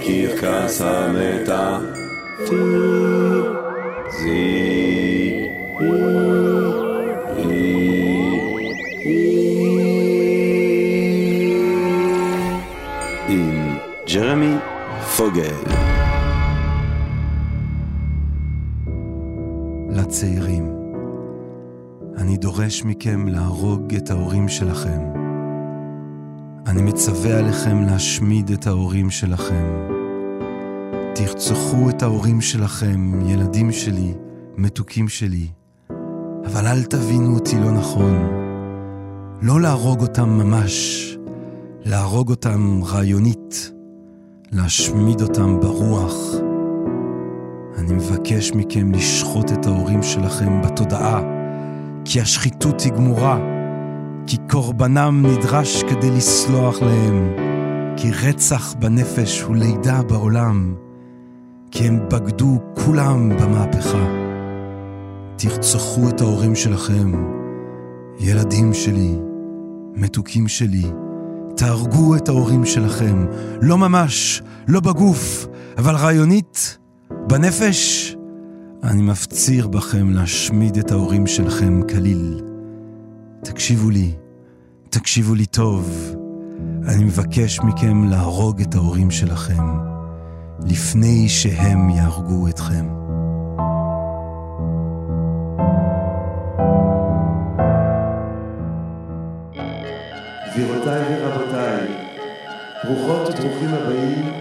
בקרקס עם ג'רמי פוגל. לצעירים, אני דורש מכם להרוג את ההורים שלכם. אני מצווה עליכם להשמיד את ההורים שלכם. תרצחו את ההורים שלכם, ילדים שלי, מתוקים שלי. אבל אל תבינו אותי לא נכון. לא להרוג אותם ממש, להרוג אותם רעיונית, להשמיד אותם ברוח. אני מבקש מכם לשחוט את ההורים שלכם בתודעה, כי השחיתות היא גמורה, כי קורבנם נדרש כדי לסלוח להם, כי רצח בנפש הוא לידה בעולם, כי הם בגדו כולם במהפכה. תרצחו את ההורים שלכם, ילדים שלי, מתוקים שלי, תהרגו את ההורים שלכם, לא ממש, לא בגוף, אבל רעיונית, בנפש. אני מפציר בכם להשמיד את ההורים שלכם כליל. תקשיבו לי, תקשיבו לי טוב. אני מבקש מכם להרוג את ההורים שלכם, לפני שהם יהרגו אתכם. גבירותיי ורבותיי, ברוכות וברוכים הבאים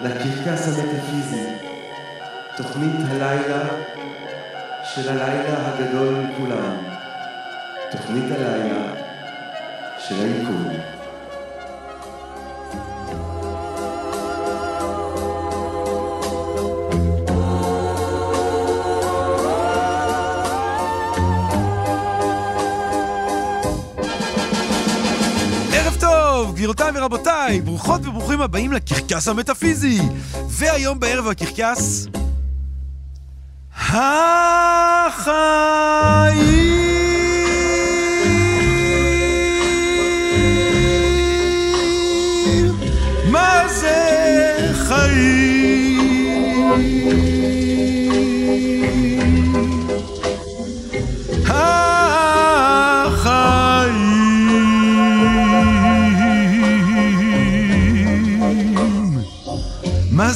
לקרקס המטאפיזי, תוכנית הלילה של הלילה הגדול מכולם, תוכנית הלילה של טוב, גבירותיי ורבותיי, ברוכות וברוכים הבאים לקרקס המטאפיזי. והיום בערב הקרקס... החיים!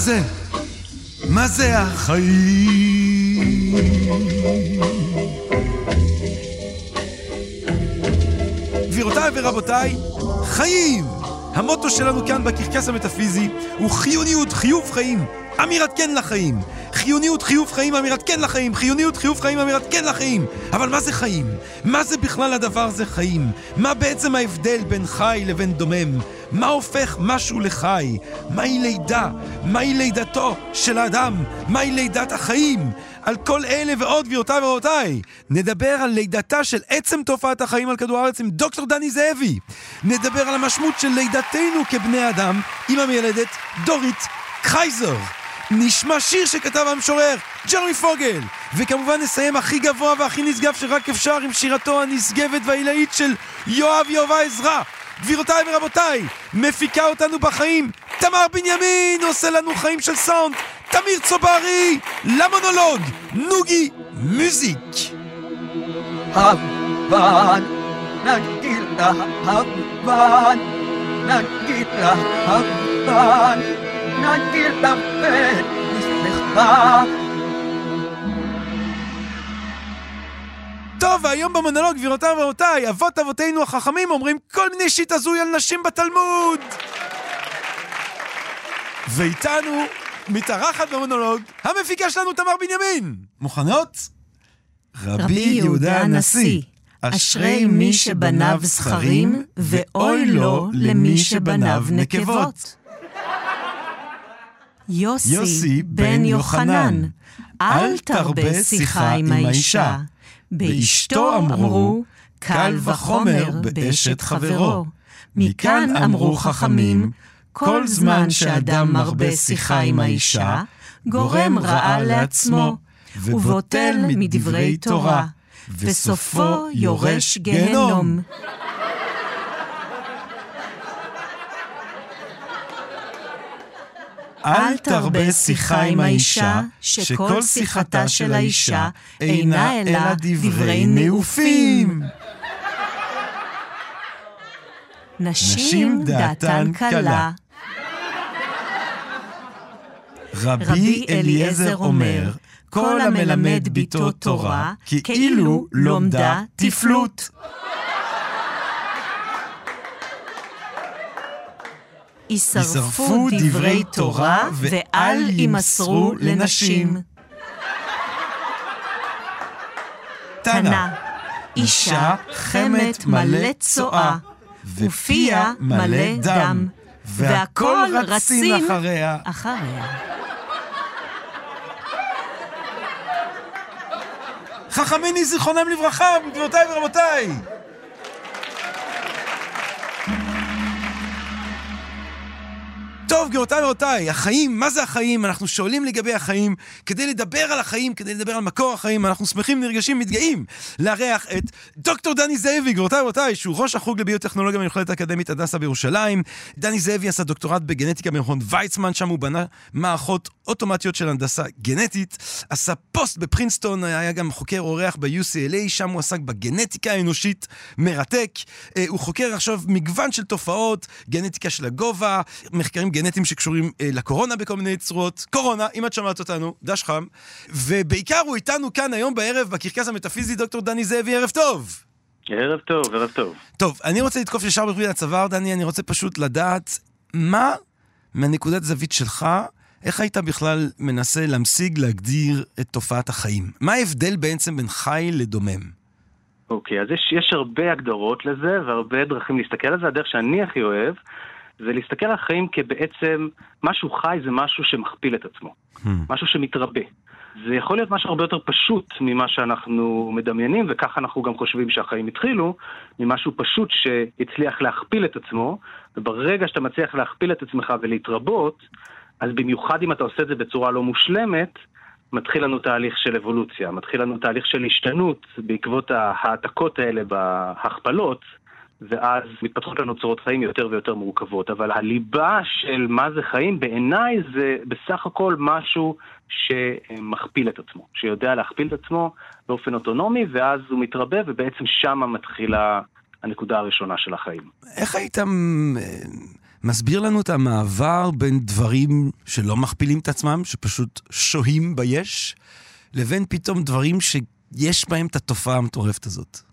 זה? מה זה החיים? גבירותיי ורבותיי, חיים! המוטו שלנו כאן בקרקס המטאפיזי הוא חיוניות, חיוב חיים, אמירת כן לחיים. חיוניות, חיוב חיים, אמירת כן לחיים. חיוניות, חיוב חיים, אמירת כן לחיים. אבל מה זה חיים? מה זה בכלל הדבר הזה חיים? מה בעצם ההבדל בין חי לבין דומם? מה הופך משהו לחי? מהי לידה? מהי לידתו של האדם? מהי לידת החיים? על כל אלה ועוד, גבירותיי ורבותיי, נדבר על לידתה של עצם תופעת החיים על כדור הארץ עם דוקטור דני זאבי. נדבר על המשמעות של לידתנו כבני אדם עם המיילדת דורית קרייזר. נשמע שיר שכתב המשורר ג'רמי פוגל וכמובן נסיים הכי גבוה והכי נשגב שרק אפשר עם שירתו הנשגבת והעילאית של יואב יהובה עזרא גבירותיי ורבותיי, מפיקה אותנו בחיים, תמר בנימין עושה לנו חיים של סאונד, תמיר צוברי, למונולוג, נוגי מוזיק. הבן, נגיד לה הבן, נגיד לה הבן, נגיד לה בן, נשמחה טוב, והיום במונולוג, גבירותיי ורבותיי, אבות אבותינו החכמים אומרים כל מיני שיט הזוי על נשים בתלמוד! ואיתנו, מתארחת במונולוג, המפיקה שלנו תמר בנימין! מוכנות? רבי יהודה הנשיא, אשרי מי שבניו זכרים, ואוי לו למי שבניו נקבות. יוסי בן יוחנן, אל תרבה שיחה עם האישה. באשתו אמרו, קל וחומר באשת חברו. מכאן אמרו חכמים, כל זמן שאדם מרבה שיחה עם האישה, גורם רעה לעצמו, ובוטל מדברי תורה, וסופו יורש גיהנום. אל תרבה שיחה עם האישה, שכל שיחתה של האישה אינה אלא דברי נאופים. נשים דעתן קלה. רבי אליעזר אומר, כל המלמד ביתו תורה, כאילו לומדה תפלות. יישרפו דברי תורה ואל יימסרו לנשים. תנא, אישה חמת מלא צואה, ופיה מלא דם, והכל רצים אחריה. אחריה. חכמיני זיכרונם לברכה, גבירותיי ורבותיי! טוב, גבירותיי ורבותיי, החיים, מה זה החיים? אנחנו שואלים לגבי החיים, כדי לדבר על החיים, כדי לדבר על מקור החיים, אנחנו שמחים, נרגשים, מתגאים לארח את דוקטור דני זאבי, גבירותיי ורבותיי, שהוא ראש החוג לביוטכנולוגיה במכללת האקדמית הדסה בירושלים. דני זאבי עשה דוקטורט בגנטיקה במכון ויצמן, שם הוא בנה מערכות אוטומטיות של הנדסה גנטית, עשה פוסט בפרינסטון, היה גם חוקר אורח ב-UCLA, שם הוא עסק בגנטיקה האנושית, מרתק. אה, הוא חוקר עכשיו מגוון של תופעות, גנטיקה של הגובה, מחקרים גנטיים שקשורים אה, לקורונה בכל מיני צורות. קורונה, אם את שומעת אותנו, דש חם. ובעיקר הוא איתנו כאן היום בערב בקרקס המטאפיזי, דוקטור דני זאבי, ערב טוב. ערב טוב, ערב טוב. טוב, אני רוצה לתקוף ישר בפרי הצוואר, דני, אני רוצה פשוט לדעת מה מהנקודת זווית שלך, איך היית בכלל מנסה להמשיג, להגדיר את תופעת החיים? מה ההבדל בעצם בין חי לדומם? אוקיי, אז יש, יש הרבה הגדרות לזה והרבה דרכים להסתכל על זה. הדרך שאני הכי אוהב זה להסתכל על החיים כבעצם משהו חי זה משהו שמכפיל את עצמו, Hmm. משהו שמתרבה. זה יכול להיות משהו הרבה יותר פשוט ממה שאנחנו מדמיינים, וככה אנחנו גם חושבים שהחיים התחילו, ממשהו פשוט שהצליח להכפיל את עצמו, וברגע שאתה מצליח להכפיל את עצמך ולהתרבות, אז במיוחד אם אתה עושה את זה בצורה לא מושלמת, מתחיל לנו תהליך של אבולוציה, מתחיל לנו תהליך של השתנות בעקבות ההעתקות האלה בהכפלות, ואז מתפתחות לנו צורות חיים יותר ויותר מורכבות. אבל הליבה של מה זה חיים, בעיניי זה בסך הכל משהו שמכפיל את עצמו, שיודע להכפיל את עצמו באופן אוטונומי, ואז הוא מתרבה, ובעצם שמה מתחילה הנקודה הראשונה של החיים. איך היית מסביר לנו את המעבר בין דברים שלא מכפילים את עצמם, שפשוט שוהים ביש, לבין פתאום דברים שיש בהם את התופעה המטורפת הזאת?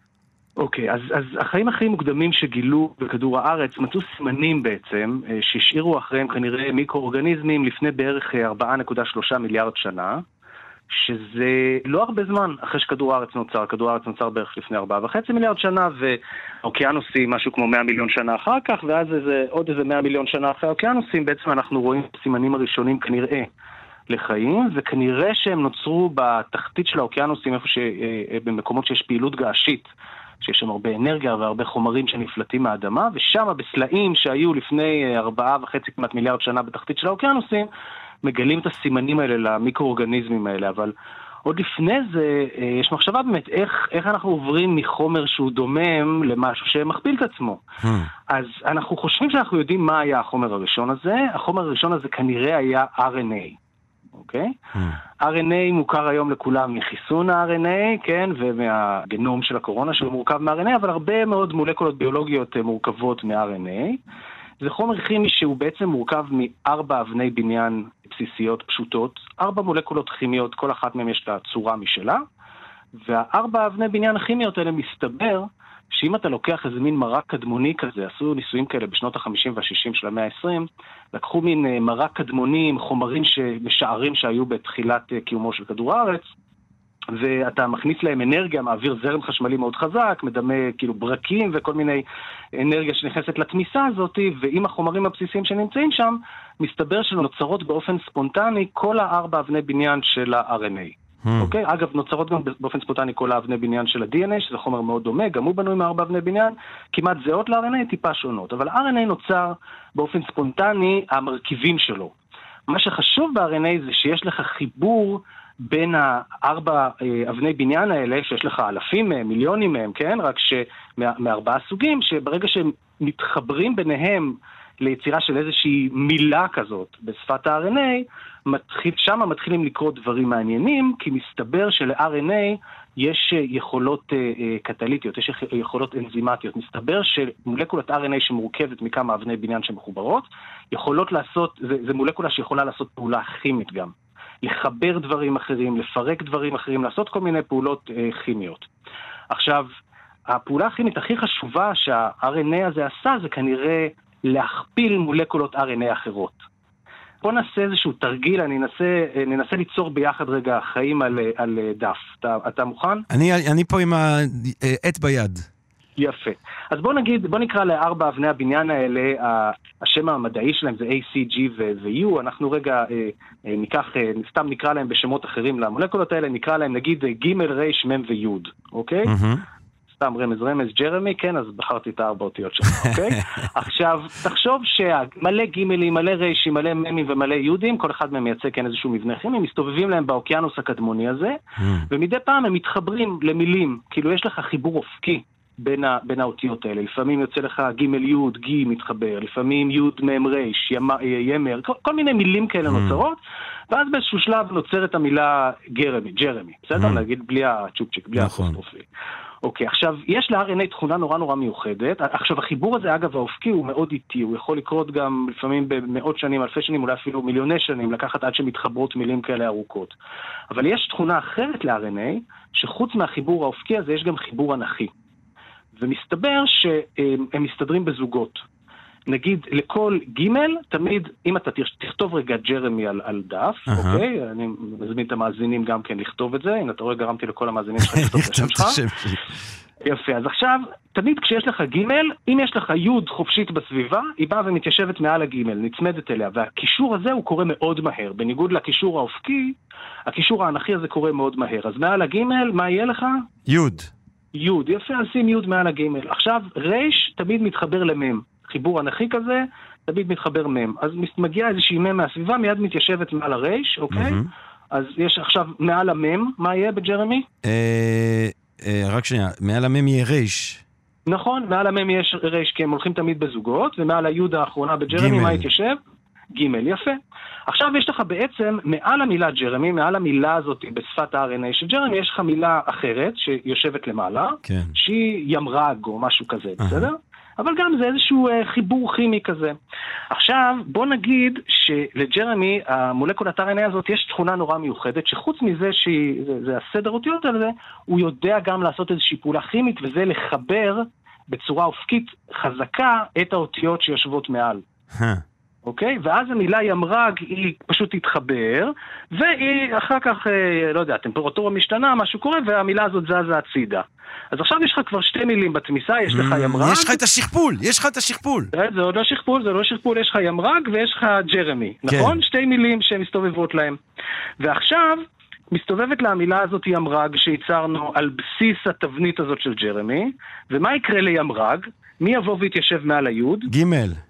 אוקיי, okay, אז, אז החיים הכי מוקדמים שגילו בכדור הארץ מצאו סימנים בעצם, אה, שהשאירו אחריהם כנראה מיקרואורגניזמים לפני בערך 4.3 מיליארד שנה, שזה לא הרבה זמן אחרי שכדור הארץ נוצר, כדור הארץ נוצר בערך לפני 4.5 מיליארד שנה, והאוקיינוסים משהו כמו 100 מיליון שנה אחר כך, ואז איזה, עוד איזה 100 מיליון שנה אחרי האוקיינוסים, בעצם אנחנו רואים את הסימנים הראשונים כנראה. לחיים, וכנראה שהם נוצרו בתחתית של האוקיינוסים, איפה ש... במקומות שיש פעילות געשית. שיש שם הרבה אנרגיה והרבה חומרים שנפלטים מהאדמה, ושם בסלעים שהיו לפני ארבעה וחצי כמעט מיליארד שנה בתחתית של האוקיינוסים, מגלים את הסימנים האלה למיקרואורגניזמים האלה, אבל עוד לפני זה יש מחשבה באמת איך, איך אנחנו עוברים מחומר שהוא דומם למשהו שמכפיל את עצמו. Hmm. אז אנחנו חושבים שאנחנו יודעים מה היה החומר הראשון הזה, החומר הראשון הזה כנראה היה RNA. אוקיי? Okay? Mm. RNA מוכר היום לכולם מחיסון ה-RNA, כן, ומהגנום של הקורונה שהוא מורכב מ-RNA, אבל הרבה מאוד מולקולות ביולוגיות מורכבות מ-RNA. זה חומר כימי שהוא בעצם מורכב מארבע אבני בניין בסיסיות פשוטות, ארבע מולקולות כימיות, כל אחת מהן יש לה צורה משלה, והארבע אבני בניין הכימיות האלה מסתבר שאם אתה לוקח איזה מין מרק קדמוני כזה, עשו ניסויים כאלה בשנות ה-50 וה-60 של המאה ה-20, לקחו מין אה, מרק קדמוני עם חומרים משערים שהיו בתחילת אה, קיומו של כדור הארץ, ואתה מכניס להם אנרגיה, מעביר זרם חשמלי מאוד חזק, מדמה כאילו ברקים וכל מיני אנרגיה שנכנסת לתמיסה הזאת, ועם החומרים הבסיסיים שנמצאים שם, מסתבר שנוצרות באופן ספונטני כל הארבע אבני בניין של ה-RNA. Hmm. אוקיי? אגב, נוצרות גם באופן ספונטני כל האבני בניין של ה-DNA, שזה חומר מאוד דומה, גם הוא בנוי מארבע אבני בניין, כמעט זהות ל-RNA, טיפה שונות. אבל RNA נוצר באופן ספונטני, המרכיבים שלו. מה שחשוב ב-RNA זה שיש לך חיבור בין הארבע אה, אבני בניין האלה, שיש לך אלפים מהם, מיליונים מהם, כן? רק שמארבעה סוגים, שברגע שהם מתחברים ביניהם ליצירה של איזושהי מילה כזאת בשפת ה-RNA, מתחיל, שם מתחילים לקרות דברים מעניינים, כי מסתבר של-RNA יש אה, יכולות אה, אה, קטליטיות, יש יכולות אנזימטיות. מסתבר שמולקולת RNA שמורכבת מכמה אבני בניין שמחוברות, יכולות לעשות, זה, זה מולקולה שיכולה לעשות פעולה כימית גם. לחבר דברים אחרים, לפרק דברים אחרים, לעשות כל מיני פעולות אה, כימיות. עכשיו, הפעולה הכימית הכי חשובה שה-RNA הזה עשה זה כנראה להכפיל מולקולות RNA אחרות. בוא נעשה איזשהו תרגיל, אני אנסה, ננסה ליצור ביחד רגע חיים על, על דף. אתה, אתה מוכן? אני, אני פה עם העט ביד. יפה. אז בוא נגיד, בוא נקרא לארבע אבני הבניין האלה, השם המדעי שלהם זה A, C, G ו-U, אנחנו רגע אה, אה, ניקח, אה, סתם נקרא להם בשמות אחרים למולקולות האלה, נקרא להם נגיד ג', ר', מ' וי', אוקיי? Mm-hmm. סתם רמז רמז ג'רמי, כן, אז בחרתי את הארבע אותיות שלך, אוקיי? עכשיו, תחשוב שמלא גימלים, מלא ריישים, מלא ממים ומלא יודים, כל אחד מהם מייצג כן איזשהו מבנה כימי, מסתובבים להם באוקיינוס הקדמוני הזה, mm. ומדי פעם הם מתחברים למילים, כאילו יש לך חיבור אופקי בין, ה, בין האותיות האלה. לפעמים יוצא לך ג' י', ג' מתחבר, לפעמים י' מ' ר', ימר, כל, כל מיני מילים כאלה mm. נוצרות, ואז באיזשהו שלב נוצרת המילה גרמי, ג'רמי, בסדר? Mm. להגיד בלי הצ'ופצ'יק, בלי נכון. הפוסטרופי. אוקיי, עכשיו, יש ל-RNA תכונה נורא נורא מיוחדת. עכשיו, החיבור הזה, אגב, האופקי הוא מאוד איטי, הוא יכול לקרות גם לפעמים במאות שנים, אלפי שנים, אולי אפילו מיליוני שנים, לקחת עד שמתחברות מילים כאלה ארוכות. אבל יש תכונה אחרת ל-RNA, שחוץ מהחיבור האופקי הזה, יש גם חיבור אנכי. ומסתבר שהם מסתדרים בזוגות. נגיד לכל ג' תמיד, אם אתה תכתוב רגע ג'רמי על, על דף, uh-huh. אוקיי? אני מזמין את המאזינים גם כן לכתוב את זה, הנה אתה רואה גרמתי לכל המאזינים שלך לכתוב את השם שלך. יפה, אז עכשיו, תמיד כשיש לך ג', אם יש לך י' חופשית בסביבה, היא באה ומתיישבת מעל הג', נצמדת אליה, והקישור הזה הוא קורה מאוד מהר. בניגוד לקישור האופקי, הקישור האנכי הזה קורה מאוד מהר. אז מעל הג', מה יהיה לך? י'. י', יפה, אז שים י' מעל הג'. עכשיו, ר' תמיד מתחבר למ'. חיבור אנכי כזה, תמיד מתחבר מ'. אז מגיעה איזושהי מ' מהסביבה, מיד מתיישבת מעל הרייש, אוקיי? אז יש עכשיו מעל המ', מה יהיה בג'רמי? אה, אה, רק שנייה, מעל המ' יהיה רייש. נכון, מעל המ' יש רייש, כי הם הולכים תמיד בזוגות, ומעל היוד האחרונה בג'רמי, מה יתיישב? ג', יפה. עכשיו יש לך בעצם, מעל המילה ג'רמי, מעל המילה הזאת בשפת ה-RNA של ג'רמי, יש לך מילה אחרת שיושבת למעלה, כן. שהיא ימרג או משהו כזה, uh-huh. בסדר? אבל גם זה איזשהו אה, חיבור כימי כזה. עכשיו, בוא נגיד שלג'רמי, המולקולת RNA הזאת, יש תכונה נורא מיוחדת, שחוץ מזה שזה הסדר אותיות הזה, הוא יודע גם לעשות איזושהי פעולה כימית, וזה לחבר בצורה אופקית חזקה את האותיות שיושבות מעל. אוקיי? ואז המילה ימרג היא פשוט תתחבר, והיא אחר כך, אה, לא יודע, טמפרטורה משתנה, משהו קורה, והמילה הזאת זזה הצידה. אז עכשיו יש לך כבר שתי מילים בתמיסה, יש לך mm, ימרג. יש לך את השכפול, יש לך את השכפול. זה עוד לא שכפול, זה לא שכפול, יש לך ימרג ויש לך ג'רמי, כן. נכון? שתי מילים שמסתובבות להם. ועכשיו, מסתובבת לה המילה הזאת ימרג שהצהרנו על בסיס התבנית הזאת של ג'רמי, ומה יקרה לימרג? מי יבוא ויתיישב מעל היוד? גימל.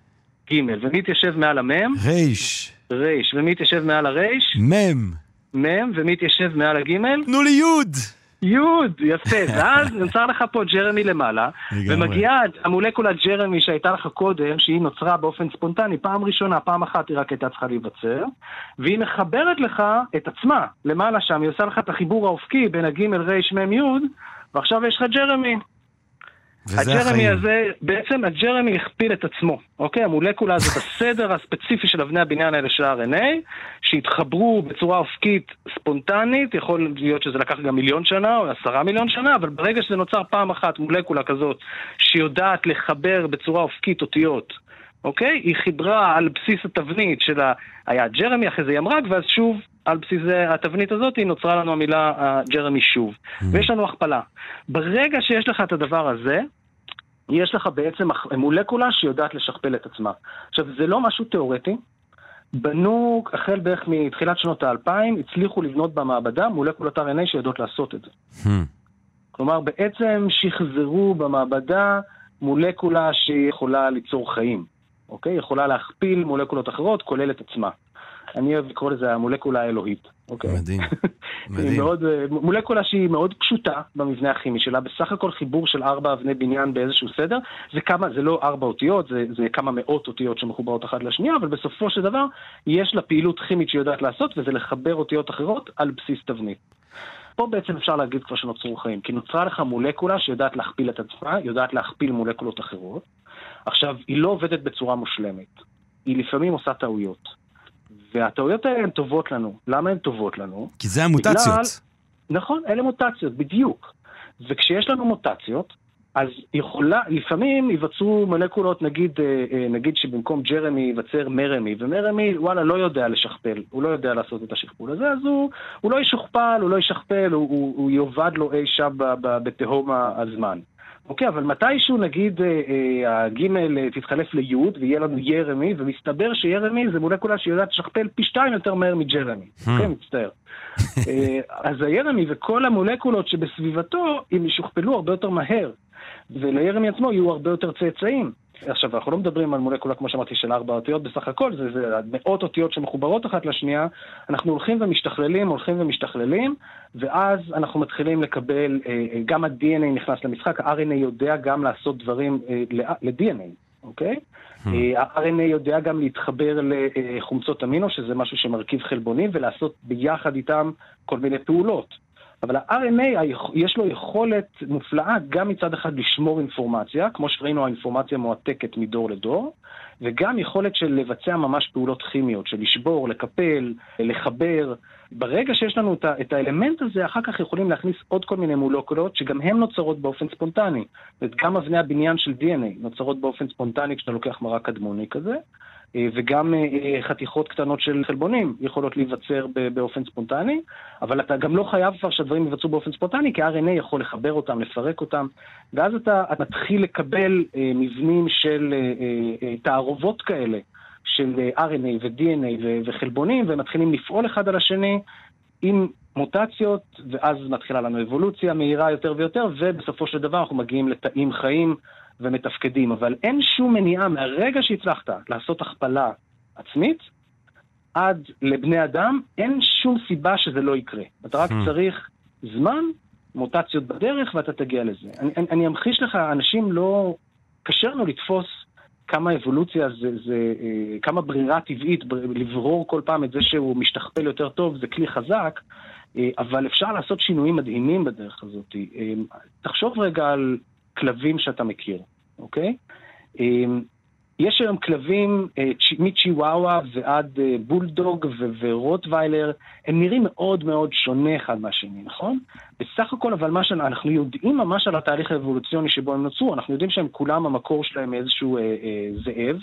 גימל. ומי יתיישב מעל המם? ריש. ריש. ומי יתיישב מעל הריש? מם. מם. ומי יתיישב מעל הגימל? תנו לי יוד. יוד, יפה. ואז נוצר לך פה ג'רמי למעלה, ומגיעה המולקולה ג'רמי שהייתה לך קודם, שהיא נוצרה באופן ספונטני, פעם ראשונה, פעם אחת היא רק הייתה צריכה להיווצר, והיא מחברת לך את עצמה למעלה שם, היא עושה לך את החיבור האופקי בין הגימל ריש מם יוד, ועכשיו יש לך ג'רמי. הג'רמי. הזה, בעצם הג'רמי הכפיל את עצמו, אוקיי? המולקולה הזאת, הסדר הספציפי של אבני הבניין האלה של ה-RNA, שהתחברו בצורה אופקית ספונטנית, יכול להיות שזה לקח גם מיליון שנה או עשרה מיליון שנה, אבל ברגע שזה נוצר פעם אחת מולקולה כזאת, שיודעת לחבר בצורה אופקית אותיות, אוקיי? היא חיברה על בסיס התבנית של ה... היה ג'רמי, אחרי זה ימרג, ואז שוב על בסיס התבנית הזאת נוצרה לנו המילה ג'רמי שוב. Mm. ויש לנו הכפלה. ברגע שיש לך את הדבר הזה, יש לך בעצם מולקולה שיודעת לשכפל את עצמה. עכשיו, זה לא משהו תיאורטי. בנו, החל בערך מתחילת שנות האלפיים, הצליחו לבנות במעבדה מולקולות RNA שיודעות לעשות את זה. Hmm. כלומר, בעצם שחזרו במעבדה מולקולה שיכולה ליצור חיים, אוקיי? יכולה להכפיל מולקולות אחרות, כולל את עצמה. אני אוהב לקרוא לזה המולקולה האלוהית. אוקיי? מדהים, מדהים. מאוד, אה, מולקולה שהיא מאוד פשוטה במבנה הכימי שלה, בסך הכל חיבור של ארבע אבני בניין באיזשהו סדר, זה כמה, זה לא ארבע אותיות, זה, זה כמה מאות אותיות שמחוברות אחת לשנייה, אבל בסופו של דבר יש לה פעילות כימית שהיא יודעת לעשות, וזה לחבר אותיות אחרות על בסיס תבנית. פה בעצם אפשר להגיד כבר שנוצרו חיים, כי נוצרה לך מולקולה שיודעת להכפיל את עצמה, יודעת להכפיל מולקולות אחרות. עכשיו, היא לא עובדת בצורה מושלמת, היא לפעמים עושה טעויות. והטעויות האלה הן טובות לנו. למה הן טובות לנו? כי זה המוטציות. בגלל, נכון, אלה מוטציות, בדיוק. וכשיש לנו מוטציות, אז יכולה, לפעמים ייווצרו מולקולות, נגיד, אה, אה, נגיד שבמקום ג'רמי ייווצר מרמי, ומרמי, וואלה, לא יודע לשכפל, הוא לא יודע לעשות את השכפול הזה, אז הוא, הוא לא ישוכפל, הוא לא ישכפל, הוא, הוא, הוא יאבד לו אי שם בתהום הזמן. אוקיי, אבל מתישהו נגיד אה, אה, הגימל תתחלף ליוד ויהיה לנו ירמי, ומסתבר שירמי זה מולקולה שיודעת לשכפל פי שתיים יותר מהר מג'רמי. כן, מצטער. אה, אז הירמי וכל המולקולות שבסביבתו, הם ישוכפלו הרבה יותר מהר, ולירמי עצמו יהיו הרבה יותר צאצאים. עכשיו, אנחנו לא מדברים על מולקולה, כמו שאמרתי, של ארבע אותיות בסך הכל, זה, זה מאות אותיות שמחוברות אחת לשנייה, אנחנו הולכים ומשתכללים, הולכים ומשתכללים, ואז אנחנו מתחילים לקבל, אה, אה, גם ה-DNA נכנס למשחק, ה-RNA יודע גם לעשות דברים אה, ל-DNA, אוקיי? Hmm. ה-RNA יודע גם להתחבר לחומצות אמינו, שזה משהו שמרכיב חלבונים, ולעשות ביחד איתם כל מיני פעולות. אבל ה-RNA יש לו יכולת מופלאה גם מצד אחד לשמור אינפורמציה, כמו שראינו האינפורמציה מועתקת מדור לדור, וגם יכולת של לבצע ממש פעולות כימיות, של לשבור, לקפל, לחבר. ברגע שיש לנו את האלמנט הזה, אחר כך יכולים להכניס עוד כל מיני מולקולות שגם הן נוצרות באופן ספונטני. וגם אבני הבניין של DNA נוצרות באופן ספונטני כשאתה לוקח מרק קדמוני כזה. אה, וגם אה, חתיכות קטנות של חלבונים יכולות להיווצר באופן ספונטני, אבל אתה גם לא חייב כבר שהדברים ייווצרו באופן ספונטני, כי RNA יכול לחבר אותם, לפרק אותם, ואז אתה, מתחיל לקבל אה, מבנים של תערובות כאלה, של RNA ו-DNA וחלבונים, ומתחילים לפעול אחד על השני עם מוטציות, ואז מתחילה לנו אבולוציה מהירה יותר ויותר, ובסופו של דבר אנחנו מגיעים לתאים חיים. ומתפקדים, אבל אין שום מניעה מהרגע שהצלחת לעשות הכפלה עצמית, עד לבני אדם, אין שום סיבה שזה לא יקרה. אתה רק hmm. צריך זמן, מוטציות בדרך, ואתה תגיע לזה. אני, אני, אני אמחיש לך, אנשים לא... קשה לנו לתפוס כמה אבולוציה זה, זה אה, כמה ברירה טבעית, לברור כל פעם את זה שהוא משתכפל יותר טוב, זה כלי חזק, אה, אבל אפשר לעשות שינויים מדהימים בדרך הזאת. אה, תחשוב רגע על כלבים שאתה מכיר, אוקיי? יש היום כלבים אה, מצ'יוואווה ועד אה, בולדוג ורוטוויילר, הם נראים מאוד מאוד שונה אחד מהשני, נכון? בסך הכל, אבל מה שאנחנו יודעים ממש על התהליך האבולוציוני שבו הם נוצרו, אנחנו יודעים שהם כולם, המקור שלהם מאיזשהו אה, אה, זאב,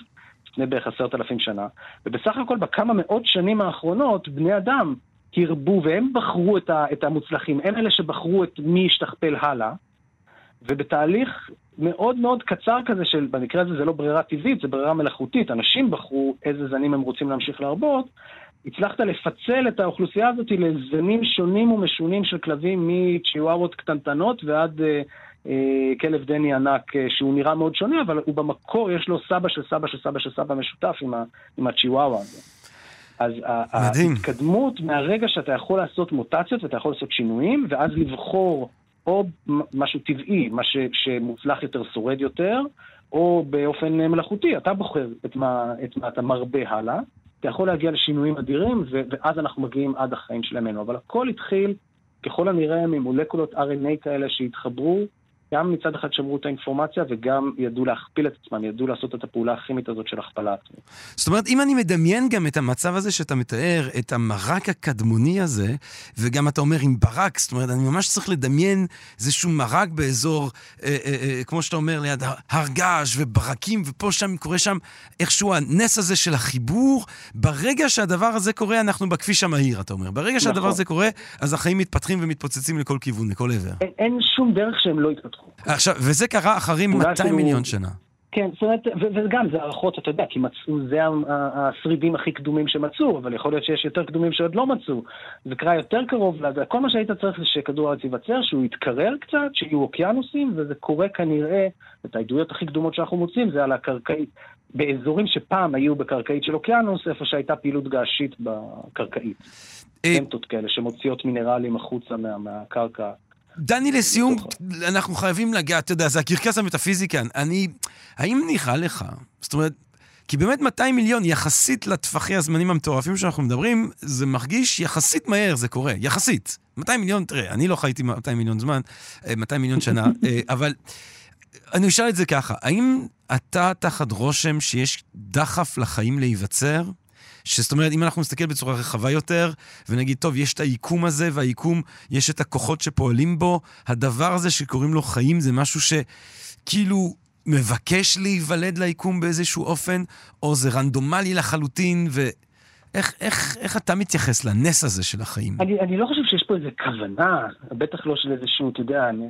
לפני בערך עשרת אלפים שנה, ובסך הכל בכמה מאות שנים האחרונות, בני אדם הרבו והם בחרו את, ה, את המוצלחים, הם אלה שבחרו את מי ישתכפל הלאה. ובתהליך מאוד מאוד קצר כזה של, במקרה הזה זה לא ברירה טבעית, זה ברירה מלאכותית, אנשים בחרו איזה זנים הם רוצים להמשיך להרבות, הצלחת לפצל את האוכלוסייה הזאת לזנים שונים ומשונים של כלבים מצ'יווארות קטנטנות ועד אה, אה, כלב דני ענק אה, שהוא נראה מאוד שונה, אבל הוא במקור, יש לו סבא של סבא של סבא של סבא משותף עם, ה, עם הצ'יוואווה הזה. אז מדהים. ההתקדמות מהרגע שאתה יכול לעשות מוטציות ואתה יכול לעשות שינויים, ואז לבחור או משהו טבעי, מה ש, שמוצלח יותר שורד יותר, או באופן מלאכותי, אתה בוחר את מה, את מה אתה מרבה הלאה, אתה יכול להגיע לשינויים אדירים, ו, ואז אנחנו מגיעים עד החיים של ימינו. אבל הכל התחיל ככל הנראה ממולקולות RNA כאלה שהתחברו גם מצד אחד שמרו את האינפורמציה וגם ידעו להכפיל את עצמם, ידעו לעשות את הפעולה הכימית הזאת של הכפלה עצמית. זאת אומרת, אם אני מדמיין גם את המצב הזה שאתה מתאר, את המרק הקדמוני הזה, וגם אתה אומר עם ברק, זאת אומרת, אני ממש צריך לדמיין איזשהו מרק באזור, אה, אה, אה, כמו שאתה אומר, ליד הר געש וברקים, ופה שם קורה שם איכשהו הנס הזה של החיבור. ברגע שהדבר הזה קורה, אנחנו בכביש המהיר, אתה אומר. ברגע שהדבר נכון. הזה קורה, אז החיים מתפתחים ומתפוצצים לכל כיוון, לכל עבר. אין, אין שום דרך שהם לא יתפתחו. עכשיו, וזה קרה אחרי 200 אפילו... מיליון שנה. כן, זאת אומרת, וגם זה הערכות, אתה יודע, כי מצאו, זה השרידים הכי קדומים שמצאו, אבל יכול להיות שיש יותר קדומים שעוד לא מצאו. זה קרה יותר קרוב, לזה. כל מה שהיית צריך זה שכדור הארץ ייווצר, שהוא יתקרר קצת, שיהיו אוקיינוסים, וזה קורה כנראה, את העדויות הכי קדומות שאנחנו מוצאים זה על הקרקעית, באזורים שפעם היו בקרקעית של אוקיינוס, איפה שהייתה פעילות געשית בקרקעית. אה, פנטות כאלה שמוציאות מינרלים החוצה מה, מהקרקע. דני, לסיום, אנחנו חייבים לגעת, אתה יודע, זה הקרקס המטאפיזי כאן. אני, האם נראה לך, זאת אומרת, כי באמת 200 מיליון, יחסית לטווחי הזמנים המטורפים שאנחנו מדברים, זה מרגיש יחסית מהר, זה קורה, יחסית. 200 מיליון, תראה, אני לא חייתי 200 מיליון זמן, אה, 200 מיליון שנה, אה, אבל אני אשאל את זה ככה, האם אתה תחת רושם שיש דחף לחיים להיווצר? שזאת אומרת, אם אנחנו נסתכל בצורה רחבה יותר, ונגיד, טוב, יש את היקום הזה, והיקום, יש את הכוחות שפועלים בו, הדבר הזה שקוראים לו חיים זה משהו שכאילו מבקש להיוולד ליקום באיזשהו אופן, או זה רנדומלי לחלוטין, ואיך איך, איך אתה מתייחס לנס הזה של החיים? אני, אני לא חושב שיש פה איזה כוונה, בטח לא של איזשהו, אתה יודע, אני,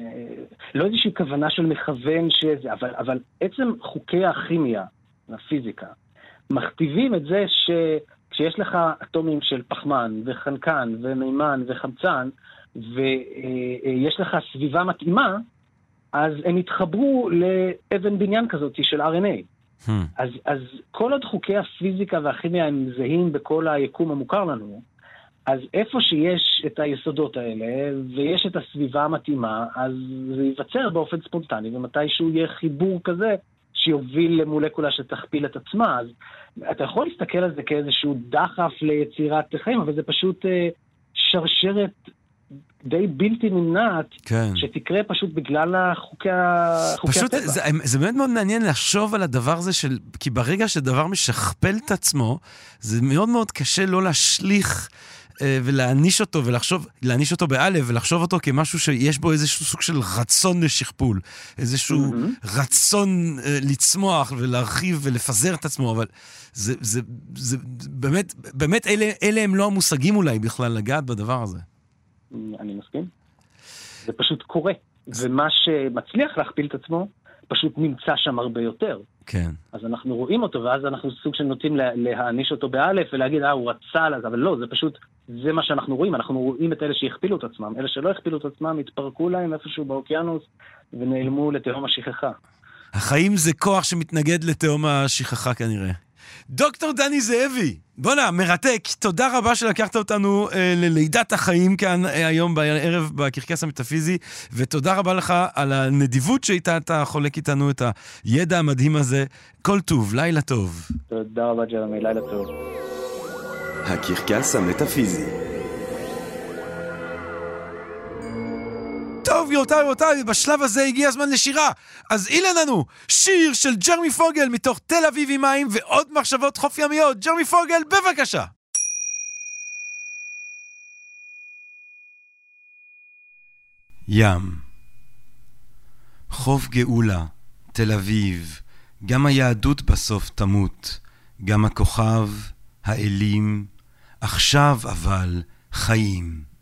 לא איזושהי כוונה של מכוון שזה, אבל, אבל עצם חוקי הכימיה, הפיזיקה, מכתיבים את זה שכשיש לך אטומים של פחמן וחנקן ומימן וחמצן, ויש לך סביבה מתאימה, אז הם יתחברו לאבן בניין כזאת של RNA. Hmm. אז, אז כל עוד חוקי הפיזיקה והכימיה הם זהים בכל היקום המוכר לנו, אז איפה שיש את היסודות האלה ויש את הסביבה המתאימה, אז זה ייווצר באופן ספונטני, ומתישהו יהיה חיבור כזה שיוביל למולקולה שתכפיל את עצמה. אז אתה יכול להסתכל על זה כאיזשהו דחף ליצירת חיים, אבל זה פשוט אה, שרשרת די בלתי נמנעת, כן. שתקרה פשוט בגלל החוקי ה- חוקי פשוט, הטבע. זה, זה באמת מאוד מעניין לחשוב על הדבר הזה של... כי ברגע שדבר משכפל את עצמו, זה מאוד מאוד קשה לא להשליך ולהעניש אותו ולחשוב, להעניש אותו באלף ולחשוב אותו כמשהו שיש בו איזשהו סוג של רצון לשכפול. איזשהו מהמם. רצון אה, לצמוח ולהרחיב ולפזר את עצמו, אבל זה, זה, זה באמת, באמת אלה, אלה הם לא המושגים אולי בכלל לגעת בדבר הזה. אני מסכים. זה פשוט קורה. ומה שמצליח להכפיל את עצמו, פשוט נמצא שם הרבה יותר. כן. אז אנחנו רואים אותו, ואז אנחנו סוג של נוטים לה- להעניש אותו באלף ולהגיד, אה, הוא רצה לזה, אבל לא, זה פשוט, זה מה שאנחנו רואים. אנחנו רואים את אלה שהכפילו את עצמם. אלה שלא הכפילו את עצמם, התפרקו להם איפשהו באוקיינוס ונעלמו לתהום השכחה. החיים זה כוח שמתנגד לתהום השכחה כנראה. דוקטור דני זאבי, בואנה, מרתק. תודה רבה שלקחת אותנו אה, ללידת החיים כאן אה, היום בערב בקרקס המטאפיזי, ותודה רבה לך על הנדיבות שאיתה אתה חולק איתנו את הידע המדהים הזה. כל טוב, לילה טוב. תודה רבה, ג'רמי, לילה טוב. הקרקס המטאפיזי. טוב, גבירותיי ורבותיי, בשלב הזה הגיע הזמן לשירה. אז אילן לנו, שיר של ג'רמי פוגל מתוך תל אביב עם מים ועוד מחשבות חוף ימיות. ג'רמי פוגל, בבקשה. ים חוף גאולה, תל אביב, גם היהדות בסוף תמות, גם הכוכב, האלים, עכשיו אבל חיים.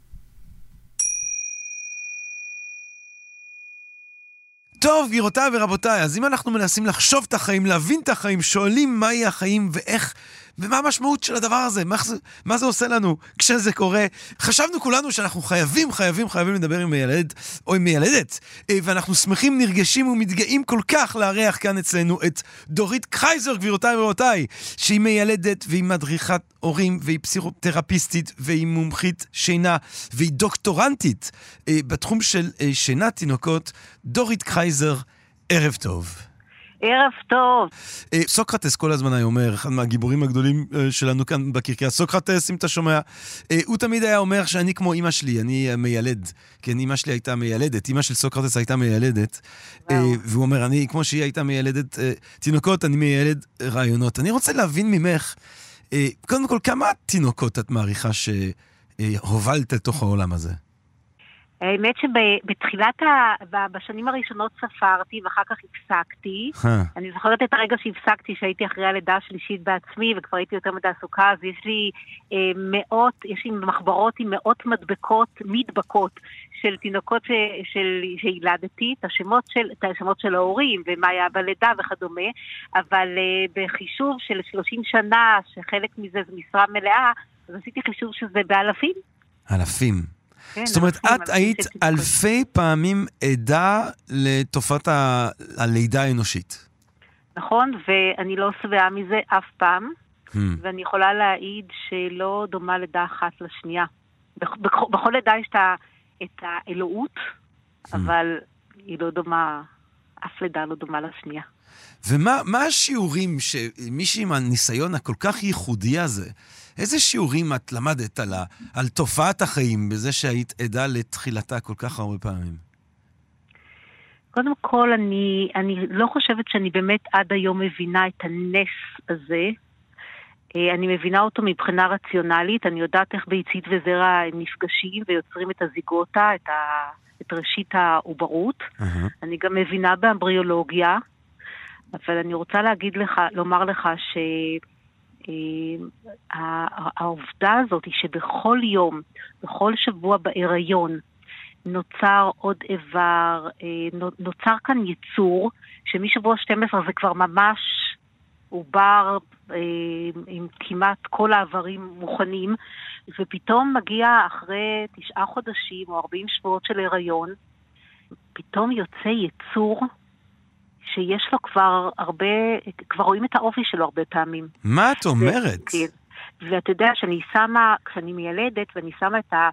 טוב, גבירותיי ורבותיי, אז אם אנחנו מנסים לחשוב את החיים, להבין את החיים, שואלים מהי החיים ואיך, ומה המשמעות של הדבר הזה, מה זה, מה זה עושה לנו כשזה קורה, חשבנו כולנו שאנחנו חייבים, חייבים, חייבים לדבר עם מיילד או עם מיילדת, אה, ואנחנו שמחים, נרגשים ומתגאים כל כך לארח כאן אצלנו את דורית קרייזר, גבירותיי ורבותיי, שהיא מיילדת והיא מדריכת הורים והיא פסיכותרפיסטית והיא מומחית שינה והיא דוקטורנטית אה, בתחום של אה, שינת תינוקות. דורית קרייזר, ערב טוב. ערב טוב. אה, סוקרטס כל הזמן היה אומר, אחד מהגיבורים הגדולים אה, שלנו כאן בקרקס, סוקרטס, אם אתה שומע, אה, הוא תמיד היה אומר שאני כמו אימא שלי, אני מיילד. כן, אימא שלי הייתה מיילדת, אימא של סוקרטס הייתה מיילדת. והוא אומר, אני, כמו שהיא הייתה מיילדת תינוקות, אני מיילד רעיונות. אני רוצה להבין ממך, קודם כל, כמה תינוקות את מעריכה שהובלת לתוך העולם הזה? האמת שבתחילת, ה... בשנים הראשונות ספרתי ואחר כך הפסקתי. אה, אני זוכרת את הרגע שהפסקתי, שהייתי אחרי הלידה השלישית בעצמי וכבר הייתי יותר בתעסוקה, אז יש לי אה, מאות, יש לי מחברות עם מאות מדבקות, מדבקות, של תינוקות ש, של, שילדתי, את השמות, של, את השמות של ההורים ומה היה בלידה וכדומה, אבל uh, בחישוב של 30 שנה, שחלק מזה זה משרה מלאה, אז עשיתי חישוב שזה באלפים. אלפים. כן, זאת אומרת, את היית. אלפי פעמים עדה לתופעת ה- הלידה האנושית. נכון, ואני לא שבעה מזה אף פעם, Hmm. ואני יכולה להעיד שלא דומה לידה אחת לשנייה. בכ- בכ- בכל לידה יש את האלוהות, אבל היא לא דומה, אף לידה לא דומה לשנייה. ומה מה השיעורים שמישהי עם הניסיון הכל כך ייחודי הזה, איזה שיעורים את למדת על, ה, על תופעת החיים בזה שהיית עדה לתחילתה כל כך הרבה פעמים? קודם כל, אני, אני לא חושבת שאני באמת עד היום מבינה את הנס הזה. אה, אני מבינה אותו מבחינה רציונלית, אני יודעת איך ביצית וזרע הם נפגשים ויוצרים את הזיגוטה, את, ה, את ראשית העוברות. אהה. אני גם מבינה באמבריולוגיה, אבל אני רוצה להגיד לך, לומר לך שהעובדה הזאת היא שבכל יום, בכל שבוע בהיריון, נוצר עוד איבר, אה, נו- נוצר כאן יצור, שמשבוע 12 זה כבר ממש עובר אה, עם כמעט כל האיברים מוכנים, ופתאום מגיע אחרי תשעה חודשים או 40 שבועות של הריון, פתאום יוצא יצור שיש לו כבר הרבה, כבר רואים את האופי שלו הרבה פעמים. מה את אומרת? כן. ואתה יודע שאני שמה, כשאני מיילדת ואני שמה את, ה,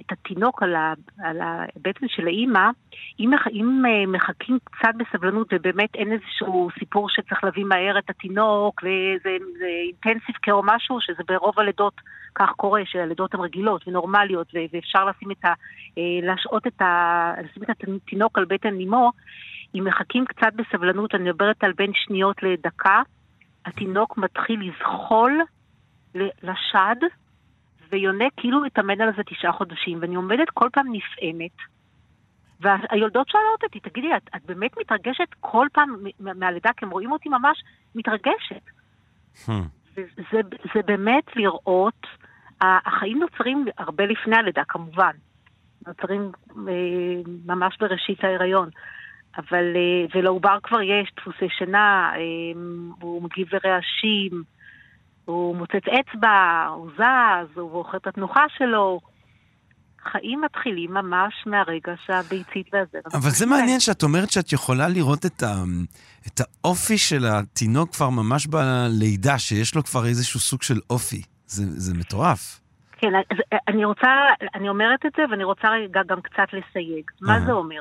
את התינוק על, ה, על הבטן של האימא, אם, אם אה, מחכים קצת בסבלנות ובאמת אין איזשהו סיפור שצריך להביא מהר את התינוק וזה זה אינטנסיב קר או משהו, שזה ברוב הלידות כך קורה, שהלידות הן רגילות ונורמליות ו- ואפשר לשים את ה... אה, להשעות את ה... לשים את התינוק על בטן אמו, אם מחכים קצת בסבלנות, אני מדברת על בין שניות לדקה, התינוק מתחיל לזחול לשד, ויונק כאילו התאמן על זה תשעה חודשים, ואני עומדת כל פעם נפעמת, והיולדות שואלות אותי, תגידי, את, את באמת מתרגשת כל פעם מהלידה, כי הם רואים אותי ממש מתרגשת. Hmm. זה, זה באמת לראות, החיים נוצרים הרבה לפני הלידה כמובן, נוצרים אה, ממש בראשית ההיריון, אבל, אה, ולעובר כבר יש דפוסי שינה, אה, הוא מגיב לרעשים, הוא מוצץ אצבע, הוא זז, הוא בוחר את התנוחה שלו. חיים מתחילים ממש מהרגע שהביצית והזרע. אבל זה מעניין שאת אומרת שאת יכולה לראות את, ה, את האופי של התינוק כבר ממש בלידה, שיש לו כבר איזשהו סוג של אופי. זה, זה מטורף. כן, אז אני רוצה, אני אומרת את זה ואני רוצה רגע גם קצת לסייג. מה אהה. זה אומר?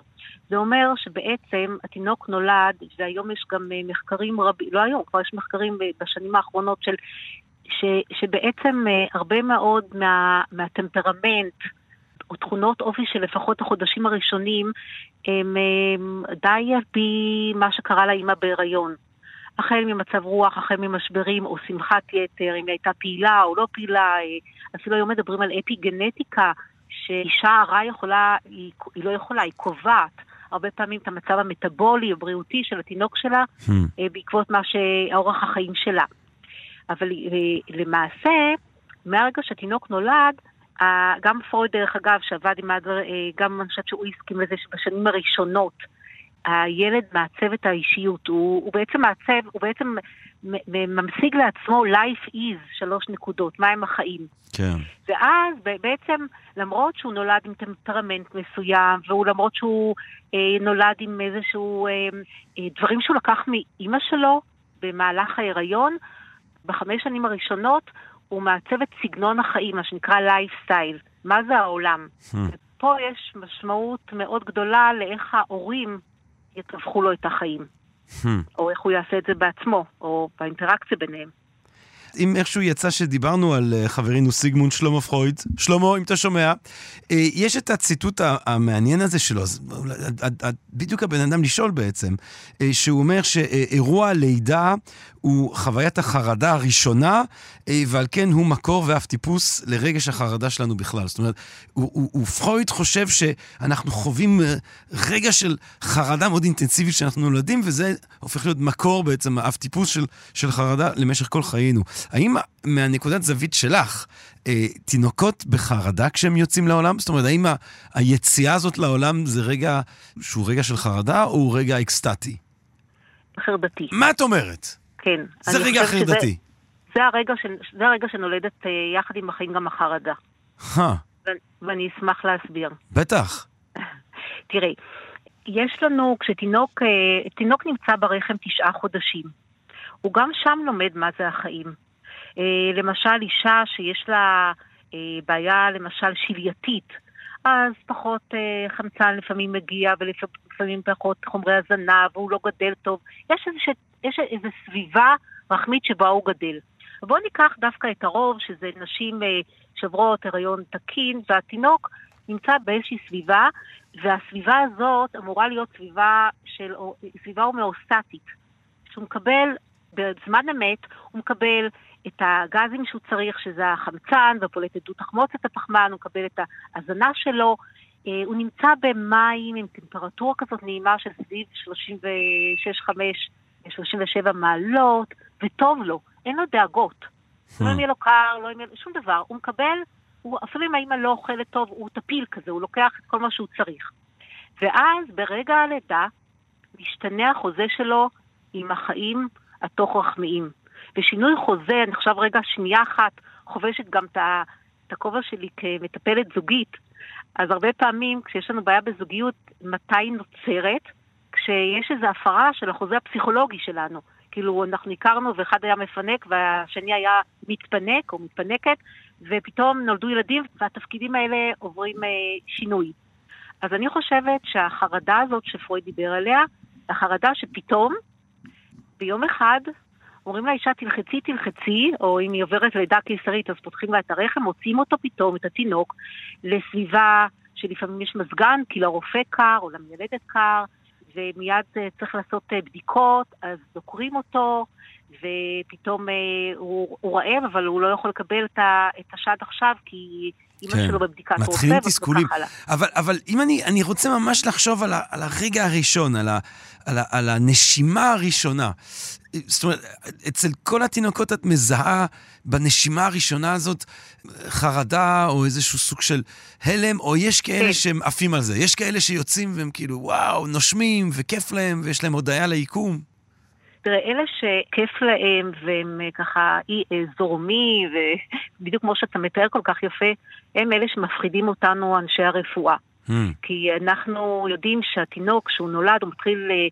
זה אומר שבעצם התינוק נולד, והיום יש גם אה, מחקרים רבים, לא היום, כבר יש מחקרים ב- בשנים האחרונות של, ש, שבעצם אה, הרבה מאוד מה, מהטמפרמנט, או תכונות אופי של לפחות החודשים הראשונים, הם, הם די על פי מה שקרה לאימא בהיריון. החל ממצב רוח, החל ממשברים או שמחת יתר, אם היא הייתה פעילה או לא פעילה, אה, אפילו היום מדברים על אפי גנטיקה, שאישה הרה יכולה, היא, היא לא יכולה, היא קובעת הרבה פעמים את המצב המטבולי, הבריאותי של התינוק שלה, Hmm. אה, בעקבות מה שאורח החיים שלה. אבל אה, למעשה, מהרגע שהתינוק נולד, גם פרויד, דרך אגב, שעבד עם אדלר, אה, גם אני חושבת שהוא הסכים לזה שבשנים הראשונות הילד מעצב את האישיות, הוא, הוא בעצם מעצב, הוא בעצם ממשיג לעצמו life is, שלוש נקודות, מהם החיים. כן. ואז בעצם, למרות שהוא נולד עם טמפרמנט מסוים, והוא למרות שהוא אה, נולד עם איזשהו אה, אה, דברים שהוא לקח מאימא שלו במהלך ההיריון, בחמש שנים הראשונות הוא מעצב את סגנון החיים, מה שנקרא לייפסטייל. מה זה העולם? Hmm. פה יש משמעות מאוד גדולה לאיך ההורים יתווכו לו את החיים, Hmm. או איך הוא יעשה את זה בעצמו, או באינטראקציה ביניהם. אם איכשהו יצא שדיברנו על אה, חברינו סיגמונד שלמה פרויד, שלמה, אם אתה שומע, אה, יש את הציטוט המעניין הזה שלו, אז את בדיוק הבן אדם לשאול בעצם, אה, שהוא אומר שאירוע הלידה הוא חוויית החרדה הראשונה, אה, ועל כן הוא מקור ואף טיפוס לרגש החרדה שלנו בכלל. זאת אומרת, הוא, הוא, הוא פרויד חושב שאנחנו חווים אה, רגע של חרדה מאוד אינטנסיבית כשאנחנו נולדים, וזה הופך להיות מקור בעצם, האף טיפוס של, של חרדה למשך כל חיינו. האם מהנקודת זווית שלך, אה, תינוקות בחרדה כשהם יוצאים לעולם? זאת אומרת, האם ה, היציאה הזאת לעולם זה רגע שהוא רגע של חרדה, או הוא רגע אקסטטי? חרדתי. מה את אומרת? כן. זה רגע חושבת שזה- חרדתי. זה הרגע, ש... זה הרגע שנולדת אה, יחד עם החיים גם החרדה. ו- ואני אשמח להסביר. בטח. תראה, יש לנו, כשתינוק, אה, תינוק נמצא ברחם תשעה חודשים, הוא גם שם לומד מה זה החיים. אה, למשל, אישה שיש לה אה, בעיה, למשל, שלייתית, אז פחות אה, חמצן לפעמים מגיע, ולפעמים פחות חומרי הזנה, והוא לא גדל טוב. יש איזו, יש איזו סביבה רחמית שבה הוא גדל. בואו ניקח דווקא את הרוב, שזה נשים אה, שעוברות הריון תקין, והתינוק נמצא באיזושהי סביבה, והסביבה הזאת אמורה להיות סביבה של, סביבה הומאוסטטית. שהוא מקבל, בזמן אמת, הוא מקבל את הגזים שהוא צריך, שזה החמצן ופולט עדות תחמוצת הפחמן, הוא מקבל את ההזנה שלו. אה, הוא נמצא במים עם טמפרטורה כזאת נעימה של סביב 36-5, 37 מעלות, וטוב לו, אין לו דאגות. לא אם יהיה לו קר, לא אם יהיה לו שום דבר. הוא מקבל, הוא, אפילו אם האמא לא אוכלת טוב, הוא טפיל כזה, הוא לוקח את כל מה שהוא צריך. ואז ברגע הלידה משתנה החוזה שלו עם החיים התוך-רחמיים. ושינוי חוזה, אני עכשיו רגע שנייה אחת חובשת גם את הכובע שלי כמטפלת זוגית, אז הרבה פעמים כשיש לנו בעיה בזוגיות, מתי היא נוצרת? כשיש איזו הפרה של החוזה הפסיכולוגי שלנו. כאילו, אנחנו הכרנו ואחד היה מפנק והשני היה מתפנק או מתפנקת, ופתאום נולדו ילדים והתפקידים האלה עוברים אה, שינוי. אז אני חושבת שהחרדה הזאת שפרויד דיבר עליה, החרדה שפתאום, ביום אחד, אומרים לאישה תלחצי תלחצי, או אם היא עוברת לידה קיסרית אז פותחים לה את הרחם, מוציאים אותו פתאום, את התינוק, לסביבה שלפעמים יש מזגן, כי לרופא קר או למיילדת קר, ומיד אה, צריך לעשות אה, בדיקות, אז דוקרים אותו, ופתאום אה, הוא, הוא רעב, אבל הוא לא יכול לקבל את, ה, את השד עכשיו, כי אימא כן. שלו בבדיקת רופא, מתחילים תסכולים. אבל, אבל אם אני, אני רוצה ממש לחשוב על, ה, על הרגע הראשון, על, ה, על, ה, על הנשימה הראשונה. זאת אומרת, אצל כל התינוקות את מזהה בנשימה הראשונה הזאת חרדה או איזשהו סוג של הלם, או יש כאלה כן. שהם עפים על זה. יש כאלה שיוצאים והם כאילו, וואו, נושמים וכיף להם ויש להם הודיה ליקום. תראה, אלה שכיף להם והם אה, ככה אי, אה, זורמי, ובדיוק כמו שאתה מתאר כל כך יפה, הם אלה שמפחידים אותנו, אנשי הרפואה. Hmm. כי אנחנו יודעים שהתינוק, כשהוא נולד, הוא מתחיל, אה,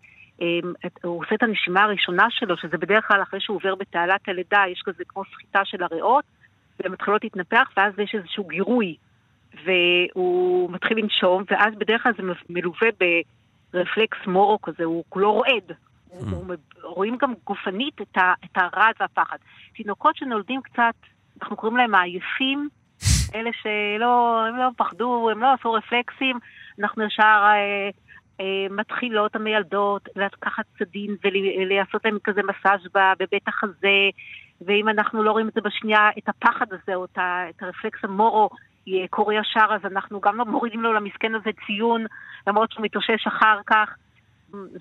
הוא עושה את הנשימה הראשונה שלו, שזה בדרך כלל אחרי שהוא עובר בתעלת הלידה, יש כזה כמו סחיטה של הריאות, והן מתחילות להתנפח, ואז יש איזשהו גירוי, והוא מתחיל לנשום, ואז בדרך כלל זה מלווה ברפלקס מורו כזה, הוא כולו רועד. הוא, הוא, מב- רואים גם גופנית את, ה, את הרעד והפחד. תינוקות שנולדים קצת, אנחנו קוראים להם העייפים, אלה שלא הם לא פחדו, הם לא עשו רפלקסים, אנחנו ישר אה, מתחילות המיילדות לקחת צדדים ולעשות להם כזה מסאז' בבית החזה, ואם אנחנו לא רואים את זה בשנייה, את הפחד הזה, או את, הרפלקס המורו, אה, קורה ישר, אז אנחנו גם לא מורידים לו למסכן הזה ציון, למרות שהוא מתאושש אחר כך.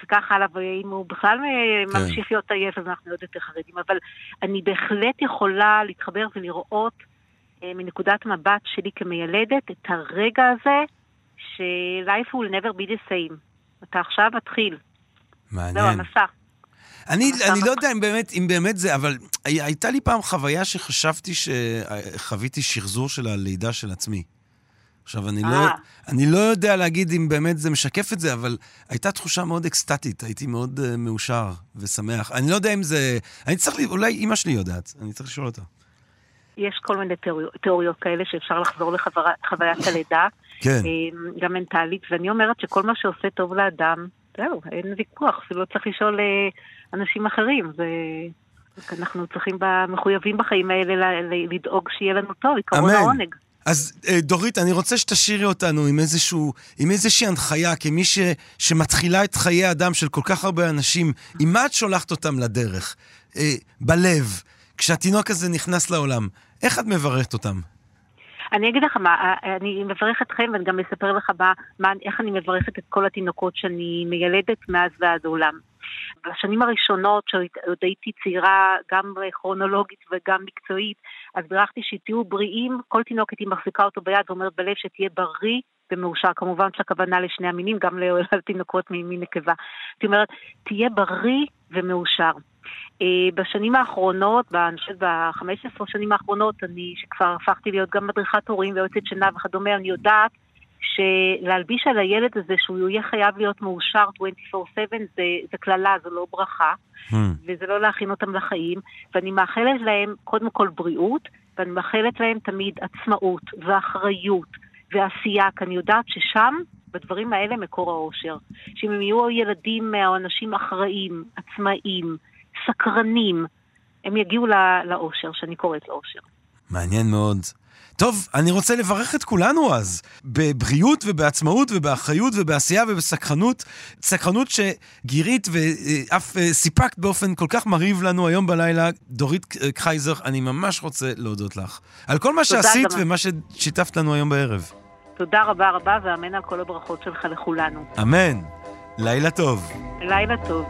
וכך הלאה, ואם הוא בכלל כן. ממשיך להיות עייף, אז אנחנו עוד יותר חרדים. אבל אני בהחלט יכולה להתחבר ולראות אה, מנקודת מבט שלי כמיילדת את הרגע הזה ש-life will never be the same. אתה עכשיו מתחיל. זהו, מעניין. המסע. אני, המסע אני לא. יודע אם באמת, אם באמת זה, אבל הי- הייתה לי פעם חוויה שחשבתי שחוויתי שחזור של הלידה של עצמי. עכשיו, אני לא, אה. אני לא יודע להגיד אם באמת זה משקף את זה, אבל הייתה תחושה מאוד אקסטטית, הייתי מאוד uh, מאושר ושמח. אני לא יודע אם זה... אני צריך, ל... אולי אימא שלי יודעת, אני צריך לשאול אותה. יש כל מיני תיאוריות, תיאוריות כאלה שאפשר לחזור לחוויית הלידה, כן, אה, גם מנטלית, ואני אומרת שכל מה שעושה טוב לאדם, זהו, אין ויכוח, אפילו לא צריך לשאול אה, אנשים אחרים. זה... אנחנו צריכים, מחויבים בחיים האלה ל- ל- לדאוג שיהיה לנו טוב, עיקרון. העונג. אז אה, דורית, אני רוצה שתשאירי אותנו עם, איזשהו, עם איזושהי הנחיה, כמי ש, שמתחילה את חיי אדם של כל כך הרבה אנשים, עם מה את שולחת אותם לדרך? אה, בלב, כשהתינוק הזה נכנס לעולם, איך את מברכת אותם? אני אגיד לך מה, אני מברך אתכם ואני גם אספר לך מה, מה, איך אני מברכת את כל התינוקות שאני מיילדת מאז ועד עולם. בשנים הראשונות, שעוד הייתי צעירה, גם כרונולוגית וגם מקצועית, אז בירכתי שתהיו בריאים, כל תינוקת היא מחזיקה אותו ביד ואומרת בלב שתהיה בריא ומאושר. כמובן שהכוונה לשני המינים, גם לתינוקות ממין נקבה. זאת אומרת, תהיה בריא ומאושר. אה, בשנים האחרונות, אני חושבת ב-15 שנים האחרונות, אני, שכבר הפכתי להיות גם מדריכת הורים ויועצת שינה וכדומה, אני יודעת שלהלביש על הילד הזה שהוא יהיה חייב להיות מאושר 24/7 זה, זה קללה, זו לא ברכה, hmm. וזה לא להכין אותם לחיים, ואני מאחלת להם קודם כל בריאות, ואני מאחלת להם תמיד עצמאות ואחריות ועשייה, כי אני יודעת ששם, בדברים האלה, מקור האושר. שאם הם יהיו ילדים או אנשים אחראים, עצמאיים, סקרנים, הם יגיעו לאושר, שאני קוראת לאושר. מעניין מאוד. טוב, אני רוצה לברך את כולנו אז, בבריאות ובעצמאות ובאחריות ובעשייה ובסקרנות. סקרנות שגירית ואף אה, סיפקת באופן כל כך מרהיב לנו היום בלילה. דורית קרייזר, אני ממש רוצה להודות לך. על כל מה שעשית גם. ומה ששיתפת לנו היום בערב. תודה רבה רבה, ואמן על כל הברכות שלך לכולנו. אמן. לילה טוב. לילה טוב.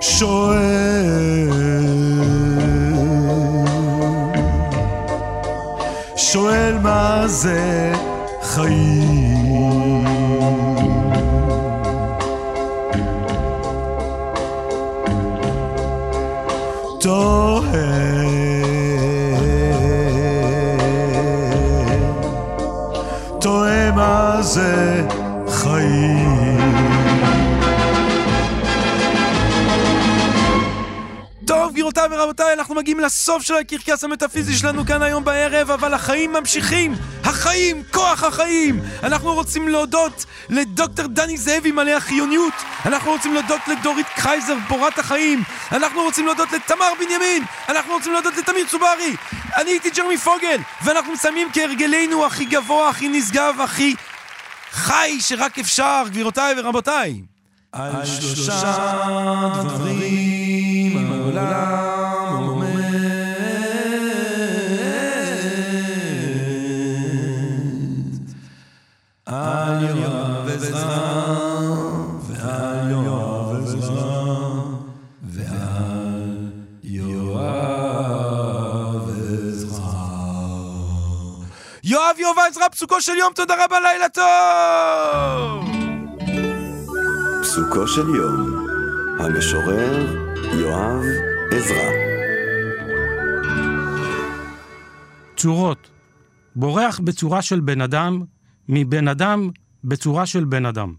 שואל שואל מה זה חיים. תוהה תוהה מה זה חיים. גבירותיי ורבותיי, אנחנו מגיעים לסוף של הקרקס המטאפיזי שלנו כאן היום בערב, אבל החיים ממשיכים! החיים! כוח החיים! אנחנו רוצים להודות לדוקטור דני זאבי מלא החיוניות! אנחנו רוצים להודות לדורית קרייזר, בורת החיים! אנחנו רוצים להודות לתמר בנימין! אנחנו רוצים להודות לתמיר צוברי! אני הייתי ג'רמי פוגל! ואנחנו מסיימים כהרגלנו הכי גבוה, הכי נשגב, הכי חי שרק אפשר, גבירותיי ורבותיי! על שלושה דברים העולם עומד על יואב עזרא ועל יואב עזרא ועל יואב עזרא. יואב יואב עזרא פסוקו של יום תודה רבה לילה טוב! פסוקו של יום, המשורר יואב עזרא. צורות בורח בצורה של בן אדם, מבן אדם בצורה של בן אדם.